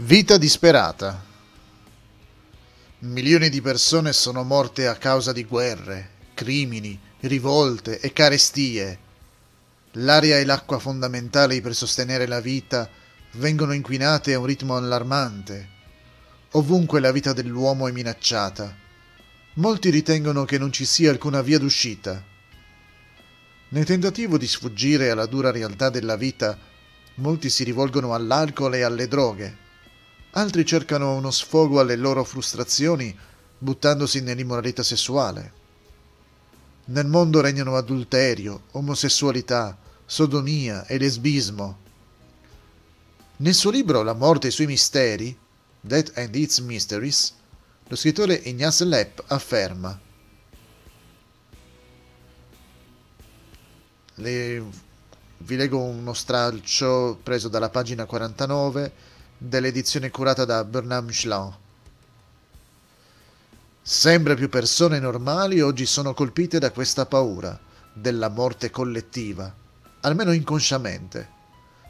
Vita disperata. Milioni di persone sono morte a causa di guerre, crimini, rivolte e carestie. L'aria e l'acqua fondamentali per sostenere la vita vengono inquinate a un ritmo allarmante. Ovunque la vita dell'uomo è minacciata. Molti ritengono che non ci sia alcuna via d'uscita. Nel tentativo di sfuggire alla dura realtà della vita, molti si rivolgono all'alcol e alle droghe altri cercano uno sfogo alle loro frustrazioni buttandosi nell'immoralità sessuale. Nel mondo regnano adulterio, omosessualità, sodomia e lesbismo. Nel suo libro La morte e i suoi misteri, Death and Its Mysteries, lo scrittore Ignace Lepp afferma Le... Vi leggo uno stralcio preso dalla pagina 49 dell'edizione curata da Bernard Michelin. Sempre più persone normali oggi sono colpite da questa paura della morte collettiva, almeno inconsciamente.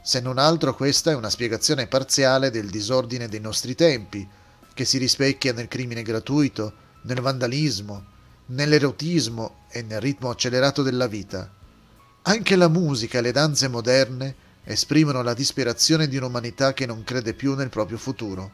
Se non altro questa è una spiegazione parziale del disordine dei nostri tempi, che si rispecchia nel crimine gratuito, nel vandalismo, nell'erotismo e nel ritmo accelerato della vita. Anche la musica e le danze moderne esprimono la disperazione di un'umanità che non crede più nel proprio futuro.